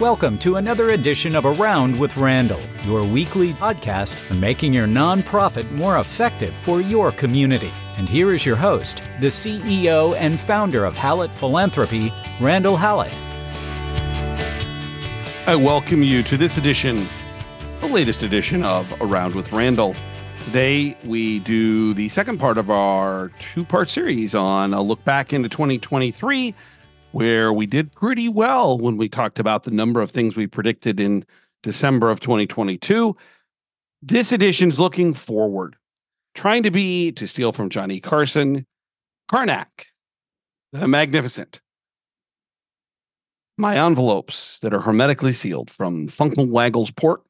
Welcome to another edition of Around with Randall, your weekly podcast on making your nonprofit more effective for your community. And here is your host, the CEO and founder of Hallett Philanthropy, Randall Hallett. I welcome you to this edition, the latest edition of Around with Randall. Today, we do the second part of our two part series on a look back into 2023 where we did pretty well when we talked about the number of things we predicted in December of 2022. This edition's looking forward, trying to be, to steal from Johnny Carson, Carnac, the magnificent. My envelopes that are hermetically sealed from Funk and Wagnalls Port.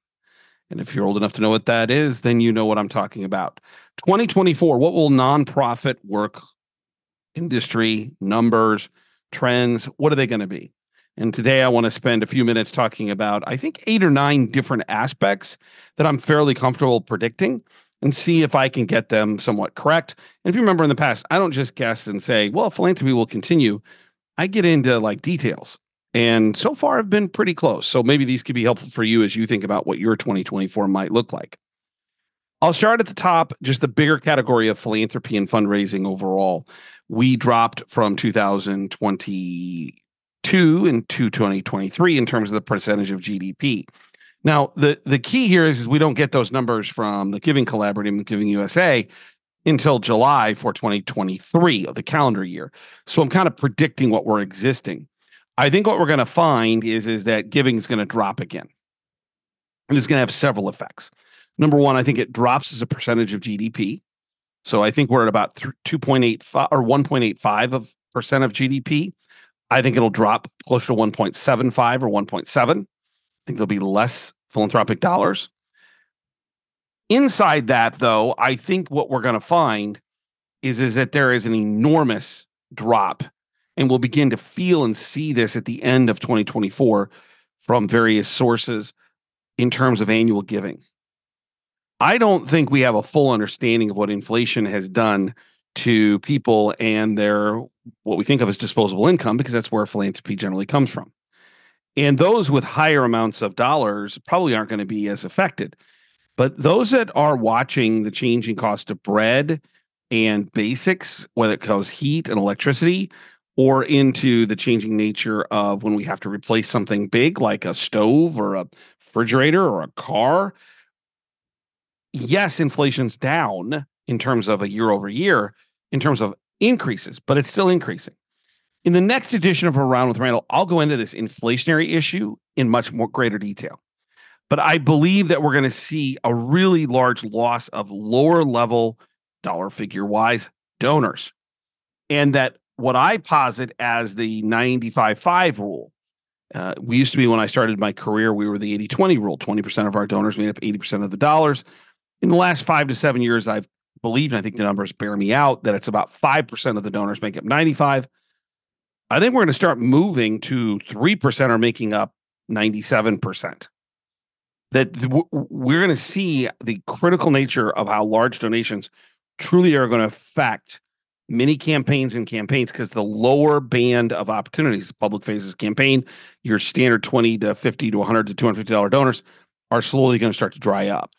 And if you're old enough to know what that is, then you know what I'm talking about. 2024, what will nonprofit work industry numbers trends, what are they going to be? And today I want to spend a few minutes talking about, I think, eight or nine different aspects that I'm fairly comfortable predicting and see if I can get them somewhat correct. And if you remember in the past, I don't just guess and say, well, philanthropy will continue. I get into like details. And so far, I've been pretty close. So maybe these could be helpful for you as you think about what your 2024 might look like. I'll start at the top, just the bigger category of philanthropy and fundraising overall we dropped from 2022 into 2023 in terms of the percentage of GDP. Now, the the key here is, is we don't get those numbers from the Giving Collaborative and Giving USA until July for 2023 of the calendar year. So I'm kind of predicting what we're existing. I think what we're going to find is is that giving is going to drop again. And it's going to have several effects. Number one, I think it drops as a percentage of GDP. So I think we're at about 2.85 or 1.85 of percent of GDP. I think it'll drop closer to 1.75 or 1.7. I think there'll be less philanthropic dollars. Inside that, though, I think what we're going to find is, is that there is an enormous drop, and we'll begin to feel and see this at the end of 2024 from various sources in terms of annual giving. I don't think we have a full understanding of what inflation has done to people and their what we think of as disposable income because that's where philanthropy generally comes from. And those with higher amounts of dollars probably aren't going to be as affected. But those that are watching the changing cost of bread and basics, whether it goes heat and electricity, or into the changing nature of when we have to replace something big like a stove or a refrigerator or a car, yes, inflation's down in terms of a year over year, in terms of increases, but it's still increasing. In the next edition of Around with Randall, I'll go into this inflationary issue in much more greater detail. But I believe that we're going to see a really large loss of lower level dollar figure wise donors. And that what I posit as the 95 5 rule, uh, we used to be when I started my career, we were the 80 20 rule. 20% of our donors made up 80% of the dollars in the last five to seven years, I've believed, and I think the numbers bear me out, that it's about 5% of the donors make up 95. I think we're going to start moving to 3% are making up 97%. That we're going to see the critical nature of how large donations truly are going to affect many campaigns and campaigns because the lower band of opportunities, public faces campaign, your standard 20 to 50 to 100 to $250 donors are slowly going to start to dry up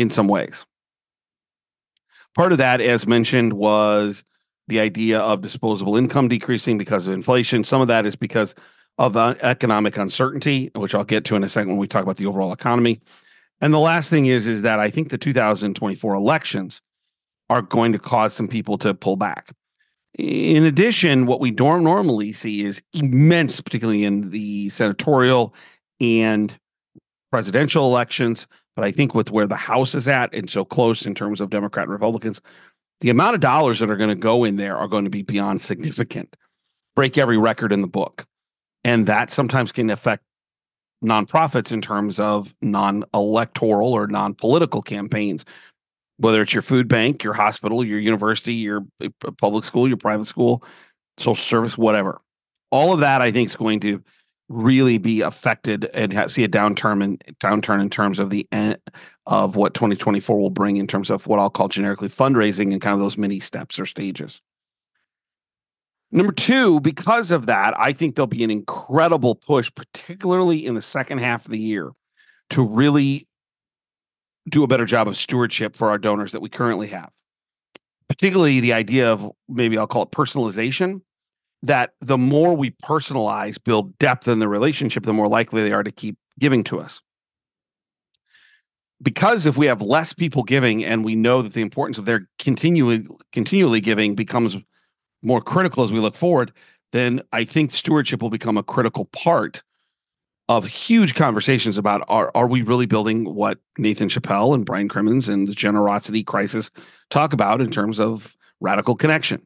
in some ways. Part of that, as mentioned, was the idea of disposable income decreasing because of inflation. Some of that is because of uh, economic uncertainty, which I'll get to in a second when we talk about the overall economy. And the last thing is, is that I think the 2024 elections are going to cause some people to pull back. In addition, what we don't normally see is immense, particularly in the senatorial and presidential elections, but I think with where the House is at and so close in terms of Democrat and Republicans, the amount of dollars that are going to go in there are going to be beyond significant, break every record in the book. And that sometimes can affect nonprofits in terms of non electoral or non political campaigns, whether it's your food bank, your hospital, your university, your uh, public school, your private school, social service, whatever. All of that, I think, is going to really be affected and see a downturn in downturn in terms of the end of what 2024 will bring in terms of what I'll call generically fundraising and kind of those mini steps or stages. Number two, because of that, I think there'll be an incredible push, particularly in the second half of the year, to really do a better job of stewardship for our donors that we currently have. Particularly the idea of maybe I'll call it personalization, that the more we personalize, build depth in the relationship, the more likely they are to keep giving to us. Because if we have less people giving and we know that the importance of their continually continually giving becomes more critical as we look forward, then I think stewardship will become a critical part of huge conversations about are are we really building what Nathan Chappell and Brian Crimmins and the generosity crisis talk about in terms of radical connection?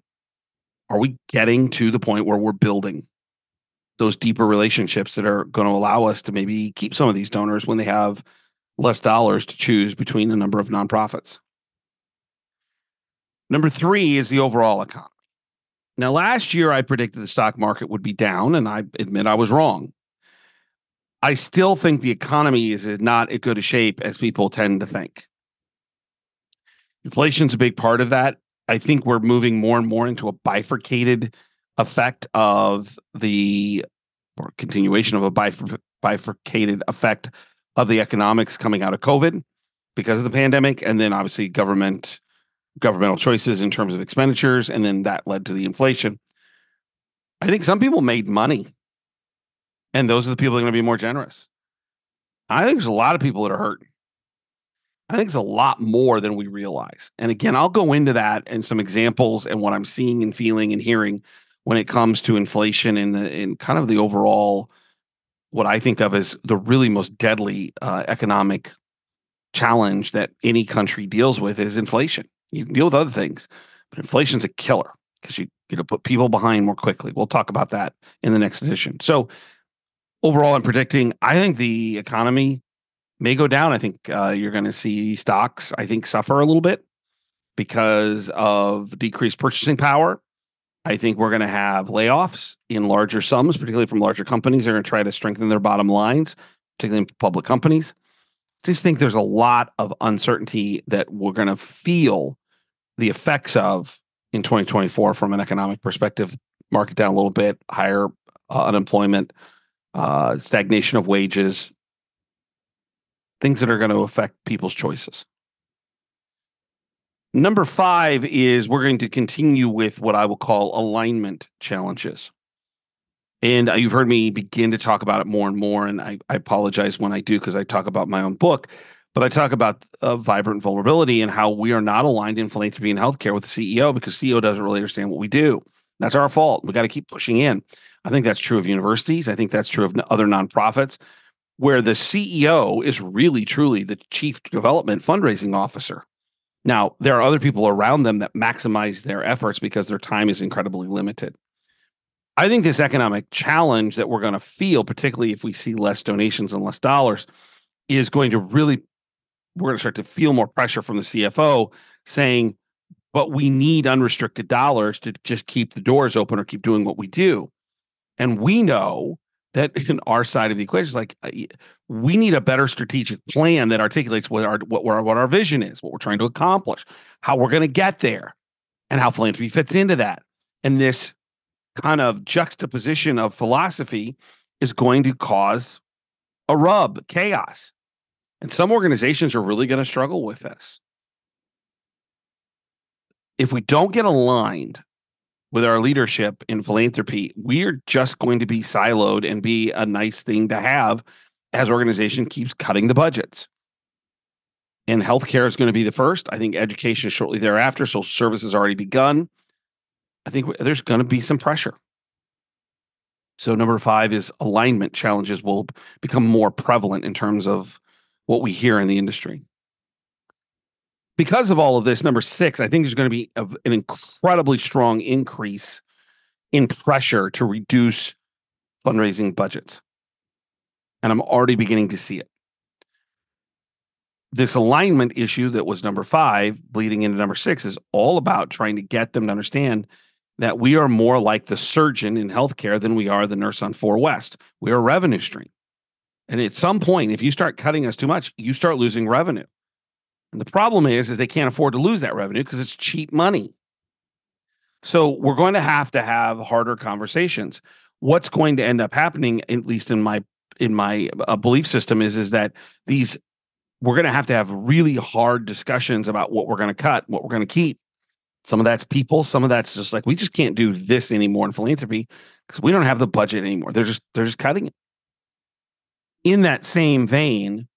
Are we getting to the point where we're building those deeper relationships that are going to allow us to maybe keep some of these donors when they have less dollars to choose between a number of nonprofits? Number three is the overall economy. Now, last year I predicted the stock market would be down, and I admit I was wrong. I still think the economy is not as good a shape as people tend to think. Inflation's a big part of that. I think we're moving more and more into a bifurcated effect of the or continuation of a bifur- bifurcated effect of the economics coming out of COVID because of the pandemic, and then obviously government governmental choices in terms of expenditures, and then that led to the inflation. I think some people made money, and those are the people that are going to be more generous. I think there's a lot of people that are hurting. I think it's a lot more than we realize. And again, I'll go into that and some examples and what I'm seeing and feeling and hearing when it comes to inflation and the in kind of the overall what I think of as the really most deadly uh, economic challenge that any country deals with is inflation. You can deal with other things, but inflation's a killer because you you know put people behind more quickly. We'll talk about that in the next edition. So overall, I'm predicting I think the economy may go down. I think uh, you're going to see stocks I think suffer a little bit because of decreased purchasing power. I think we're going to have layoffs in larger sums, particularly from larger companies. They're going to try to strengthen their bottom lines, particularly in public companies. Just think there's a lot of uncertainty that we're going to feel the effects of in 2024 from an economic perspective. Market down a little bit, higher uh, unemployment, uh, stagnation of wages, things that are going to affect people's choices. Number five is we're going to continue with what I will call alignment challenges. And uh, you've heard me begin to talk about it more and more. And I, I apologize when I do because I talk about my own book, but I talk about uh, vibrant vulnerability and how we are not aligned in philanthropy and healthcare with the CEO because CEO doesn't really understand what we do. That's our fault. We got to keep pushing in. I think that's true of universities. I think that's true of other nonprofits where the CEO is really truly the chief development fundraising officer. Now, there are other people around them that maximize their efforts because their time is incredibly limited. I think this economic challenge that we're going to feel, particularly if we see less donations and less dollars, is going to really, we're going to start to feel more pressure from the CFO saying, but we need unrestricted dollars to just keep the doors open or keep doing what we do. And we know that in our side of the equation is like uh, we need a better strategic plan that articulates what our what our, what our vision is, what we're trying to accomplish, how we're going to get there, and how philanthropy fits into that. And this kind of juxtaposition of philosophy is going to cause a rub, chaos. And some organizations are really going to struggle with this. If we don't get aligned with our leadership in philanthropy, we are just going to be siloed and be a nice thing to have as organization keeps cutting the budgets. And healthcare is going to be the first. I think education is shortly thereafter. So service has already begun. I think there's going to be some pressure. So number five is alignment challenges will become more prevalent in terms of what we hear in the industry because of all of this, number six, I think there's going to be a, an incredibly strong increase in pressure to reduce fundraising budgets. And I'm already beginning to see it. This alignment issue that was number five, bleeding into number six, is all about trying to get them to understand that we are more like the surgeon in healthcare than we are the nurse on 4 West. We're a revenue stream. And at some point, if you start cutting us too much, you start losing revenue. And the problem is, is they can't afford to lose that revenue because it's cheap money. So we're going to have to have harder conversations. What's going to end up happening, at least in my in my uh, belief system, is is that these we're going to have to have really hard discussions about what we're going to cut, what we're going to keep. Some of that's people, some of that's just like we just can't do this anymore in philanthropy because we don't have the budget anymore. They're just they're just cutting it. In that same vein,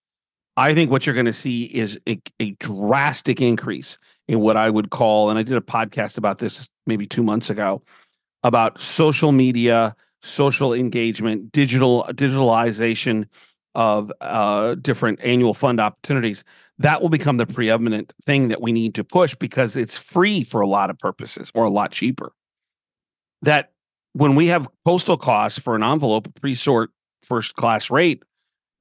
I think what you're going to see is a, a drastic increase in what I would call, and I did a podcast about this maybe two months ago, about social media, social engagement, digital digitalization of uh, different annual fund opportunities. That will become the preeminent thing that we need to push because it's free for a lot of purposes or a lot cheaper. That when we have postal costs for an envelope, pre-sort first class rate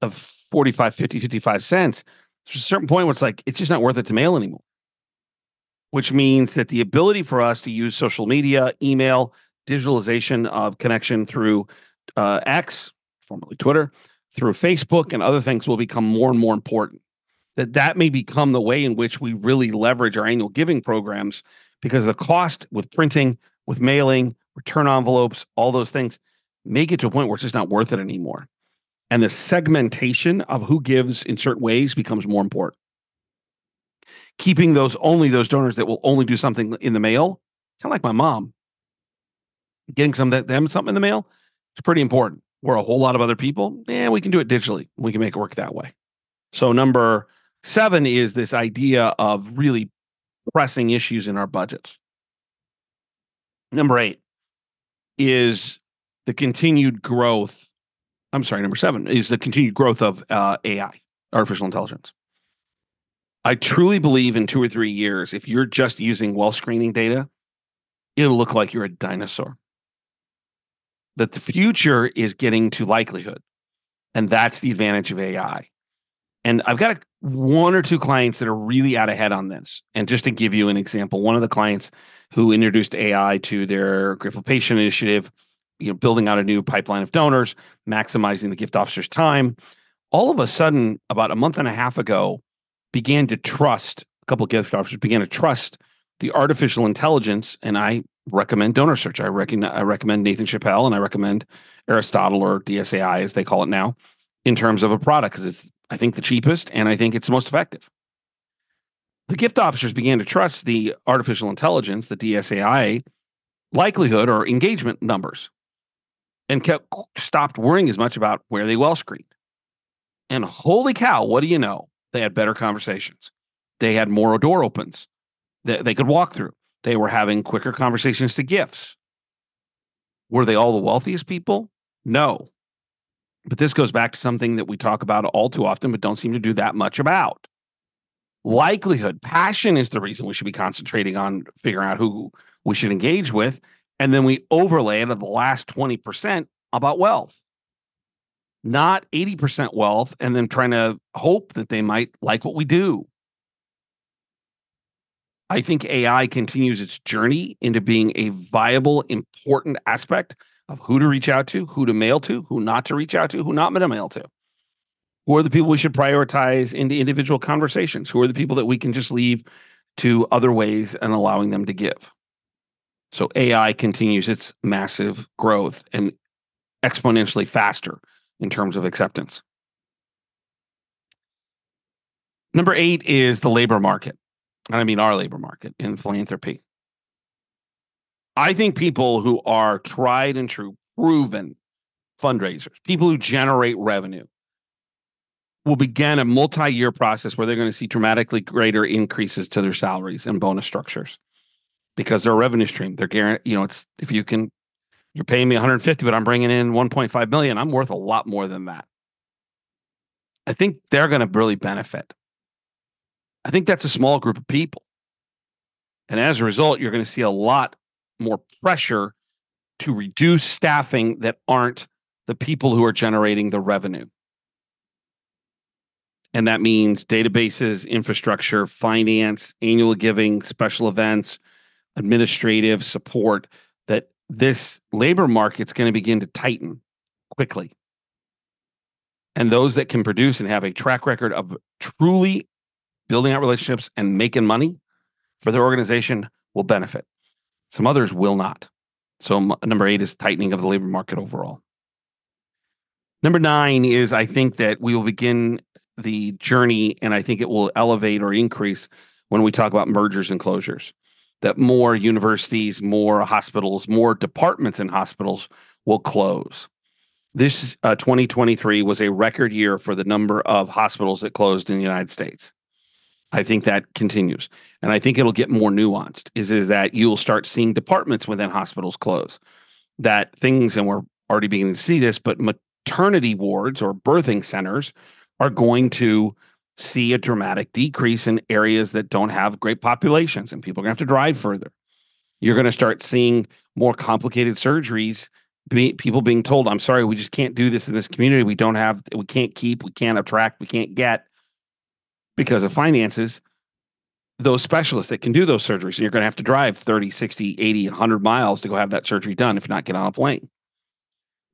of 45, 50, 55 cents, there's a certain point where it's like, it's just not worth it to mail anymore. Which means that the ability for us to use social media, email, digitalization of connection through uh, X, formerly Twitter, through Facebook and other things will become more and more important. That that may become the way in which we really leverage our annual giving programs because the cost with printing, with mailing, return envelopes, all those things make it to a point where it's just not worth it anymore and the segmentation of who gives in certain ways becomes more important. Keeping those only those donors that will only do something in the mail, kind of like my mom, getting some that them something in the mail, it's pretty important. Where a whole lot of other people, yeah, we can do it digitally. We can make it work that way. So number seven is this idea of really pressing issues in our budgets. Number eight is the continued growth I'm sorry, number seven is the continued growth of uh, AI, artificial intelligence. I truly believe in two or three years, if you're just using well screening data, it'll look like you're a dinosaur. That the future is getting to likelihood. And that's the advantage of AI. And I've got a, one or two clients that are really out ahead on this. And just to give you an example, one of the clients who introduced AI to their Grateful Patient initiative you know, building out a new pipeline of donors, maximizing the gift officer's time. All of a sudden, about a month and a half ago, began to trust a couple of gift officers began to trust the artificial intelligence, and I recommend DonorSearch. I recommend I recommend Nathan Chappell, and I recommend Aristotle or DSAI as they call it now, in terms of a product because it's I think the cheapest and I think it's the most effective. The gift officers began to trust the artificial intelligence, the DSAI likelihood or engagement numbers and kept stopped worrying as much about where they well screened. And holy cow, what do you know? They had better conversations. They had more door opens that they could walk through. They were having quicker conversations to gifts. Were they all the wealthiest people? No. But this goes back to something that we talk about all too often, but don't seem to do that much about. Likelihood, passion is the reason we should be concentrating on figuring out who we should engage with. And then we overlay it at the last 20% about wealth, not 80% wealth, and then trying to hope that they might like what we do. I think AI continues its journey into being a viable, important aspect of who to reach out to, who to mail to, who not to reach out to, who not to mail to. Who are the people we should prioritize into individual conversations? Who are the people that we can just leave to other ways and allowing them to give? So AI continues its massive growth and exponentially faster in terms of acceptance. Number eight is the labor market. And I mean our labor market in philanthropy. I think people who are tried and true, proven fundraisers, people who generate revenue, will begin a multi year process where they're going to see dramatically greater increases to their salaries and bonus structures because they're a revenue stream. They're guaranteed, you know, it's if you can, you're paying me 150, but I'm bringing in 1.5 million. I'm worth a lot more than that. I think they're going to really benefit. I think that's a small group of people. And as a result, you're going to see a lot more pressure to reduce staffing that aren't the people who are generating the revenue. And that means databases, infrastructure, finance, annual giving, special events, administrative support that this labor market's going to begin to tighten quickly. And those that can produce and have a track record of truly building out relationships and making money for their organization will benefit. Some others will not. So m- number eight is tightening of the labor market overall. Number nine is I think that we will begin the journey, and I think it will elevate or increase when we talk about mergers and closures. That more universities, more hospitals, more departments in hospitals will close. This uh, 2023 was a record year for the number of hospitals that closed in the United States. I think that continues. And I think it'll get more nuanced is, is that you'll start seeing departments within hospitals close. That things, and we're already beginning to see this, but maternity wards or birthing centers are going to see a dramatic decrease in areas that don't have great populations and people are going to have to drive further. You're going to start seeing more complicated surgeries. Be, people being told, I'm sorry, we just can't do this in this community. We don't have, we can't keep, we can't attract, we can't get because of finances those specialists that can do those surgeries. And you're going to have to drive 30, 60, 80, 100 miles to go have that surgery done if not get on a plane.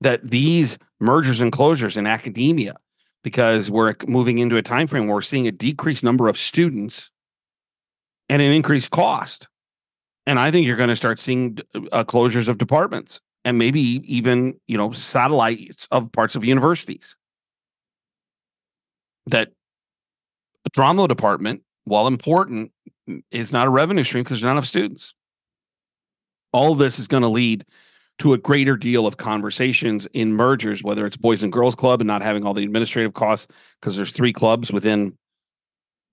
That these mergers and closures in academia because we're moving into a time frame where we're seeing a decreased number of students and an increased cost. And I think you're going to start seeing uh, closures of departments and maybe even, you know, satellites of parts of universities. That drama department, while important, is not a revenue stream because there's not enough students. All this is going to lead to a greater deal of conversations in mergers, whether it's Boys and Girls Club and not having all the administrative costs because there's three clubs within,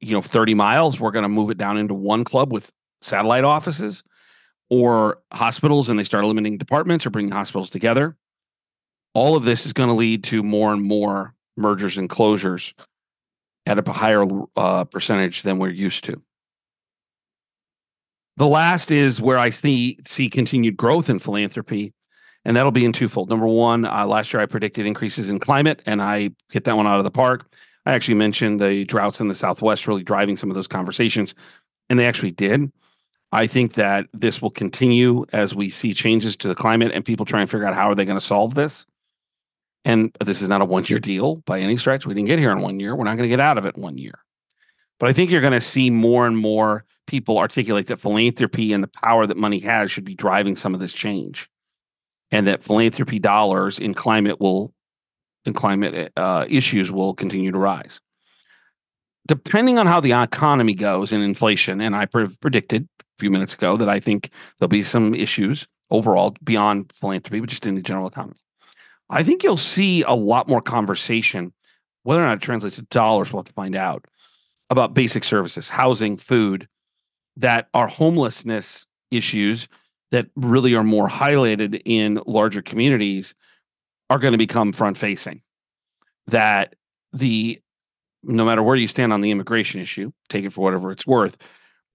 you know, 30 miles. We're going to move it down into one club with satellite offices or hospitals and they start eliminating departments or bringing hospitals together. All of this is going to lead to more and more mergers and closures at a higher uh, percentage than we're used to. The last is where I see see continued growth in philanthropy, and that'll be in twofold. Number one, uh, last year I predicted increases in climate, and I hit that one out of the park. I actually mentioned the droughts in the Southwest really driving some of those conversations, and they actually did. I think that this will continue as we see changes to the climate and people try and figure out how are they going to solve this. And this is not a one year deal by any stretch. We didn't get here in one year. We're not going to get out of it one year. But I think you're going to see more and more people articulate that philanthropy and the power that money has should be driving some of this change, and that philanthropy dollars in climate will, in climate uh, issues will continue to rise. Depending on how the economy goes and inflation, and I pre- predicted a few minutes ago that I think there'll be some issues overall beyond philanthropy, but just in the general economy. I think you'll see a lot more conversation, whether or not it translates to dollars, we'll have to find out about basic services, housing, food, that are homelessness issues that really are more highlighted in larger communities are going to become front facing. That the no matter where you stand on the immigration issue, take it for whatever it's worth,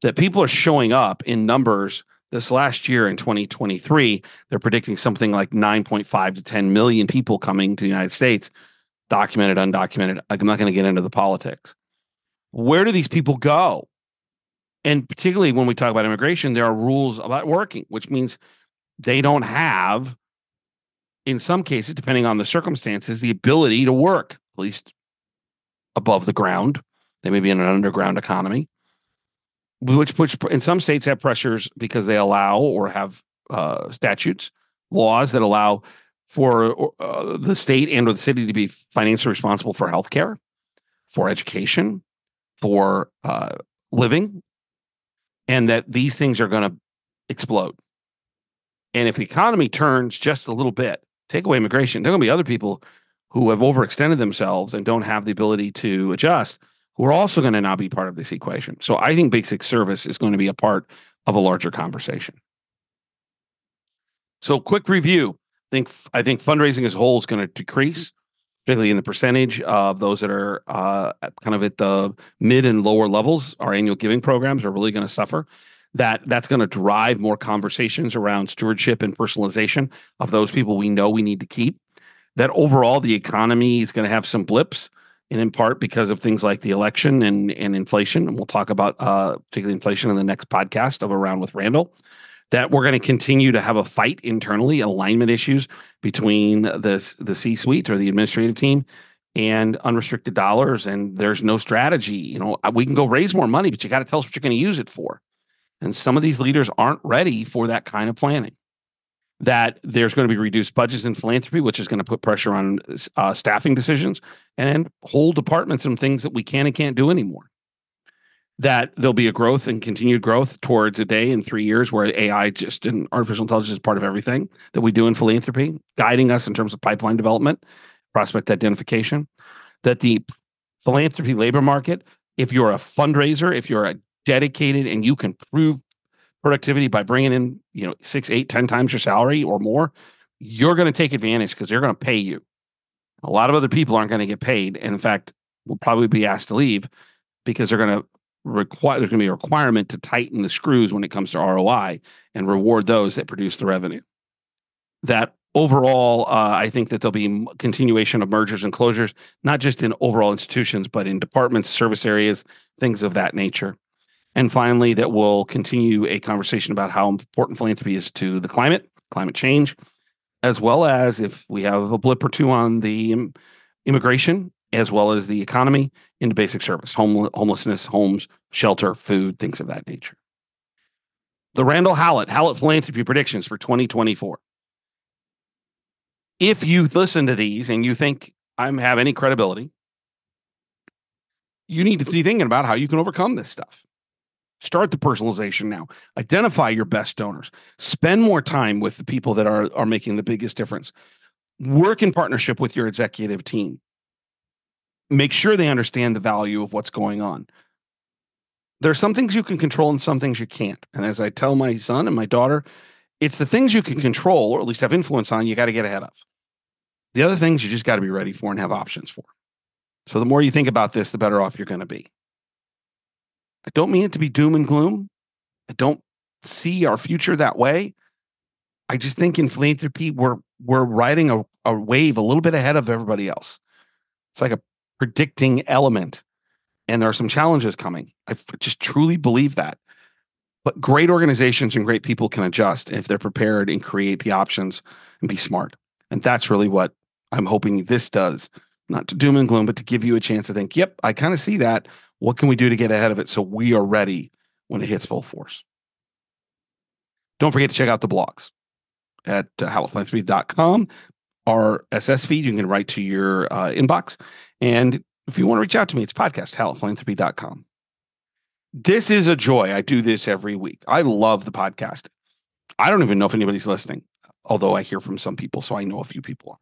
that people are showing up in numbers this last year in 2023 they're predicting something like 9.5 to 10 million people coming to the united states documented undocumented i'm not going to get into the politics where do these people go? And particularly when we talk about immigration, there are rules about working, which means they don't have, in some cases, depending on the circumstances, the ability to work, at least above the ground. They may be in an underground economy, which, puts in some states have pressures because they allow or have uh, statutes, laws that allow for uh, the state and or the city to be financially responsible for healthcare, for education, for uh, living, and that these things are going to explode. And if the economy turns just a little bit, take away immigration, there are going to be other people who have overextended themselves and don't have the ability to adjust who are also going to now be part of this equation. So I think basic service is going to be a part of a larger conversation. So quick review. I think I think fundraising as a whole is going to decrease particularly in the percentage of those that are uh, kind of at the mid and lower levels. Our annual giving programs are really going to suffer. That that's going to drive more conversations around stewardship and personalization of those people we know we need to keep. That overall the economy is going to have some blips, and in part because of things like the election and and inflation. And we'll talk about uh, particularly inflation in the next podcast of Around with Randall that we're going to continue to have a fight internally, alignment issues between the the C suite or the administrative team and unrestricted dollars. And there's no strategy. You know, we can go raise more money, but you got to tell us what you're going to use it for. And some of these leaders aren't ready for that kind of planning. That there's going to be reduced budgets in philanthropy, which is going to put pressure on uh, staffing decisions and whole departments and things that we can and can't do anymore. That there'll be a growth and continued growth towards a day in three years where AI just and artificial intelligence is part of everything that we do in philanthropy, guiding us in terms of pipeline development, prospect identification. That the philanthropy labor market, if you're a fundraiser, if you're a dedicated and you can prove productivity by bringing in, you know, six, eight, ten times your salary or more, you're going to take advantage because they're going to pay you. A lot of other people aren't going to get paid. And in fact, will probably be asked to leave because they're going to require there's going to be a requirement to tighten the screws when it comes to ROI and reward those that produce the revenue. That overall, uh, I think that there'll be continuation of mergers and closures, not just in overall institutions, but in departments, service areas, things of that nature. And finally, that we'll continue a conversation about how important philanthropy is to the climate, climate change, as well as if we have a blip or two on the immigration, as well as the economy into basic service, home, homelessness, homes, shelter, food, things of that nature. The Randall Hallett, Hallett Philanthropy Predictions for 2024 if you listen to these and you think I have any credibility, you need to be thinking about how you can overcome this stuff. Start the personalization now. Identify your best donors. Spend more time with the people that are, are making the biggest difference. Work in partnership with your executive team. Make sure they understand the value of what's going on. There are some things you can control and some things you can't. And as I tell my son and my daughter, it's the things you can control or at least have influence on, you got to get ahead of. The other things you just got to be ready for and have options for. So the more you think about this, the better off you're going to be. I don't mean it to be doom and gloom. I don't see our future that way. I just think in philanthropy, we're we're riding a, a wave a little bit ahead of everybody else. It's like a predicting element. And there are some challenges coming. I just truly believe that. But great organizations and great people can adjust if they're prepared and create the options and be smart. And that's really what I'm hoping this does. Not to doom and gloom, but to give you a chance to think, yep, I kind of see that. What can we do to get ahead of it so we are ready when it hits full force? Don't forget to check out the blogs at uh, hallettphilanthropy.com. RSS feed, you can write to your uh, inbox. And if you want to reach out to me, it's podcast, hallettphilanthropy.com. This is a joy. I do this every week. I love the podcast. I don't even know if anybody's listening, although I hear from some people, so I know a few people are.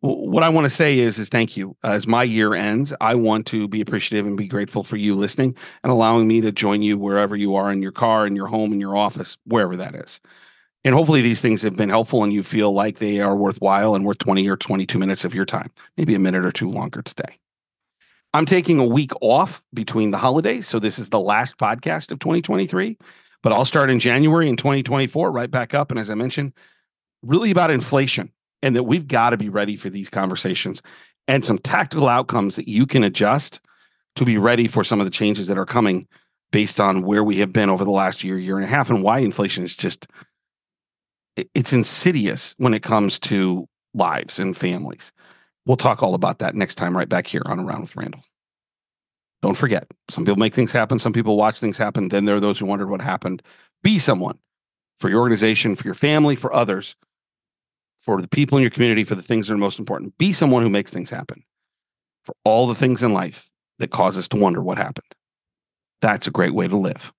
What I want to say is, is thank you. As my year ends, I want to be appreciative and be grateful for you listening and allowing me to join you wherever you are in your car, in your home, in your office, wherever that is. And hopefully these things have been helpful and you feel like they are worthwhile and worth 20 or 22 minutes of your time, maybe a minute or two longer today. I'm taking a week off between the holidays. So this is the last podcast of 2023, but I'll start in January in 2024, right back up. And as I mentioned, really about inflation and that we've got to be ready for these conversations and some tactical outcomes that you can adjust to be ready for some of the changes that are coming based on where we have been over the last year, year and a half, and why inflation is just it's insidious when it comes to lives and families. We'll talk all about that next time, right back here on Around with Randall. Don't forget, some people make things happen, some people watch things happen. Then there are those who wondered what happened. Be someone for your organization, for your family, for others, for the people in your community, for the things that are most important. Be someone who makes things happen for all the things in life that cause us to wonder what happened. That's a great way to live.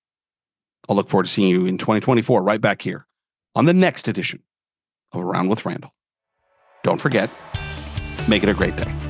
I'll look forward to seeing you in 2024 right back here on the next edition of Around with Randall. Don't forget, Make it a great day.